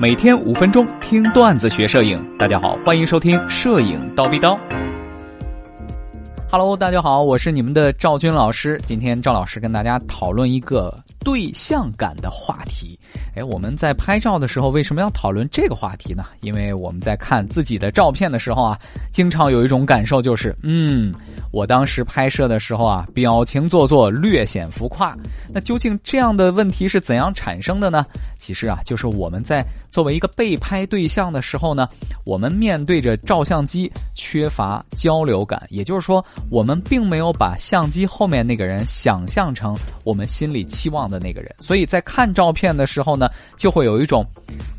每天五分钟听段子学摄影。大家好，欢迎收听《摄影刀逼刀》。Hello，大家好，我是你们的赵军老师。今天赵老师跟大家讨论一个对象感的话题。哎，我们在拍照的时候为什么要讨论这个话题呢？因为我们在看自己的照片的时候啊，经常有一种感受就是，嗯，我当时拍摄的时候啊，表情做作，略显浮夸。那究竟这样的问题是怎样产生的呢？其实啊，就是我们在作为一个被拍对象的时候呢，我们面对着照相机缺乏交流感，也就是说。我们并没有把相机后面那个人想象成我们心里期望的那个人，所以在看照片的时候呢，就会有一种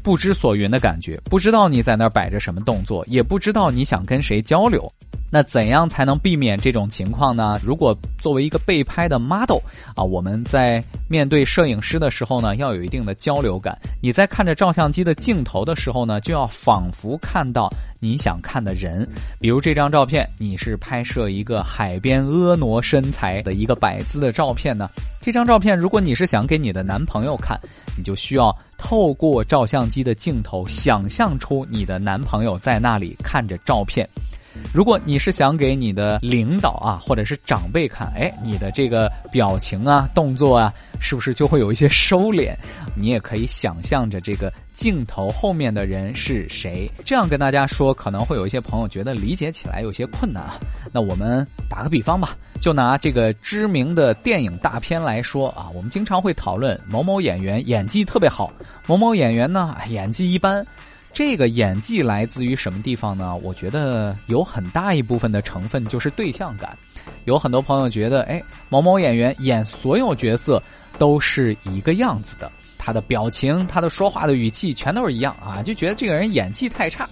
不知所云的感觉，不知道你在那儿摆着什么动作，也不知道你想跟谁交流。那怎样才能避免这种情况呢？如果作为一个被拍的 model 啊，我们在面对摄影师的时候呢，要有一定的交流感。你在看着照相机的镜头的时候呢，就要仿佛看到你想看的人。比如这张照片，你是拍摄一个海边婀娜身材的一个摆姿的照片呢。这张照片，如果你是想给你的男朋友看，你就需要透过照相机的镜头，想象出你的男朋友在那里看着照片。如果你是想给你的领导啊，或者是长辈看，哎，你的这个表情啊、动作啊，是不是就会有一些收敛？你也可以想象着这个镜头后面的人是谁。这样跟大家说，可能会有一些朋友觉得理解起来有些困难啊。那我们打个比方吧，就拿这个知名的电影大片来说啊，我们经常会讨论某某演员演技特别好，某某演员呢演技一般。这个演技来自于什么地方呢？我觉得有很大一部分的成分就是对象感。有很多朋友觉得，哎，某某演员演所有角色都是一个样子的，他的表情、他的说话的语气全都是一样啊，就觉得这个人演技太差。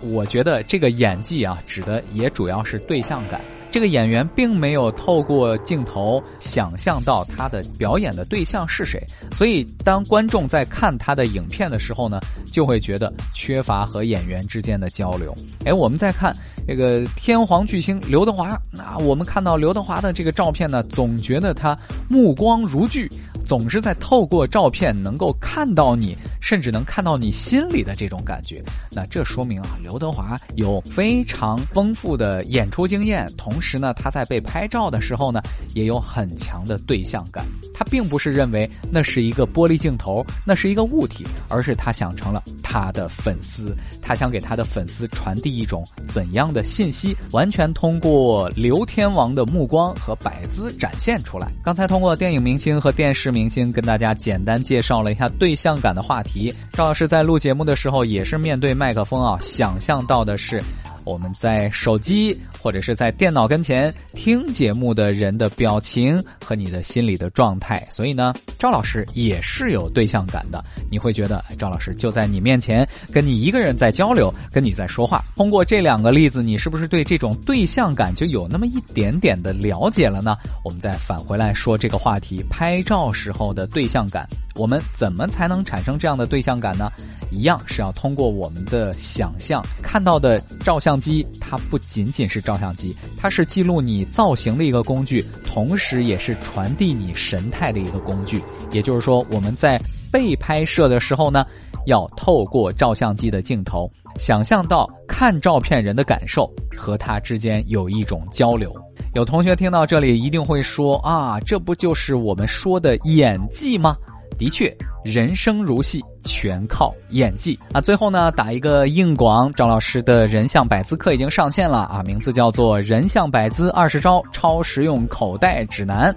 我觉得这个演技啊，指的也主要是对象感。这个演员并没有透过镜头想象到他的表演的对象是谁，所以当观众在看他的影片的时候呢，就会觉得缺乏和演员之间的交流。哎，我们再看这个天皇巨星刘德华，那我们看到刘德华的这个照片呢，总觉得他目光如炬。总是在透过照片能够看到你，甚至能看到你心里的这种感觉。那这说明啊，刘德华有非常丰富的演出经验，同时呢，他在被拍照的时候呢，也有很强的对象感。他并不是认为那是一个玻璃镜头，那是一个物体，而是他想成了他的粉丝，他想给他的粉丝传递一种怎样的信息，完全通过刘天王的目光和摆姿展现出来。刚才通过电影明星和电视明。明星跟大家简单介绍了一下对象感的话题。赵老师在录节目的时候，也是面对麦克风啊，想象到的是。我们在手机或者是在电脑跟前听节目的人的表情和你的心理的状态，所以呢，赵老师也是有对象感的。你会觉得赵老师就在你面前，跟你一个人在交流，跟你在说话。通过这两个例子，你是不是对这种对象感就有那么一点点的了解了呢？我们再返回来说这个话题：拍照时候的对象感，我们怎么才能产生这样的对象感呢？一样是要通过我们的想象看到的照相机，它不仅仅是照相机，它是记录你造型的一个工具，同时也是传递你神态的一个工具。也就是说，我们在被拍摄的时候呢，要透过照相机的镜头，想象到看照片人的感受和他之间有一种交流。有同学听到这里一定会说啊，这不就是我们说的演技吗？的确，人生如戏，全靠演技啊！最后呢，打一个硬广，赵老师的人像百姿课已经上线了啊，名字叫做《人像百姿二十招超实用口袋指南》。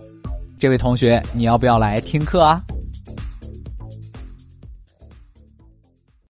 这位同学，你要不要来听课啊？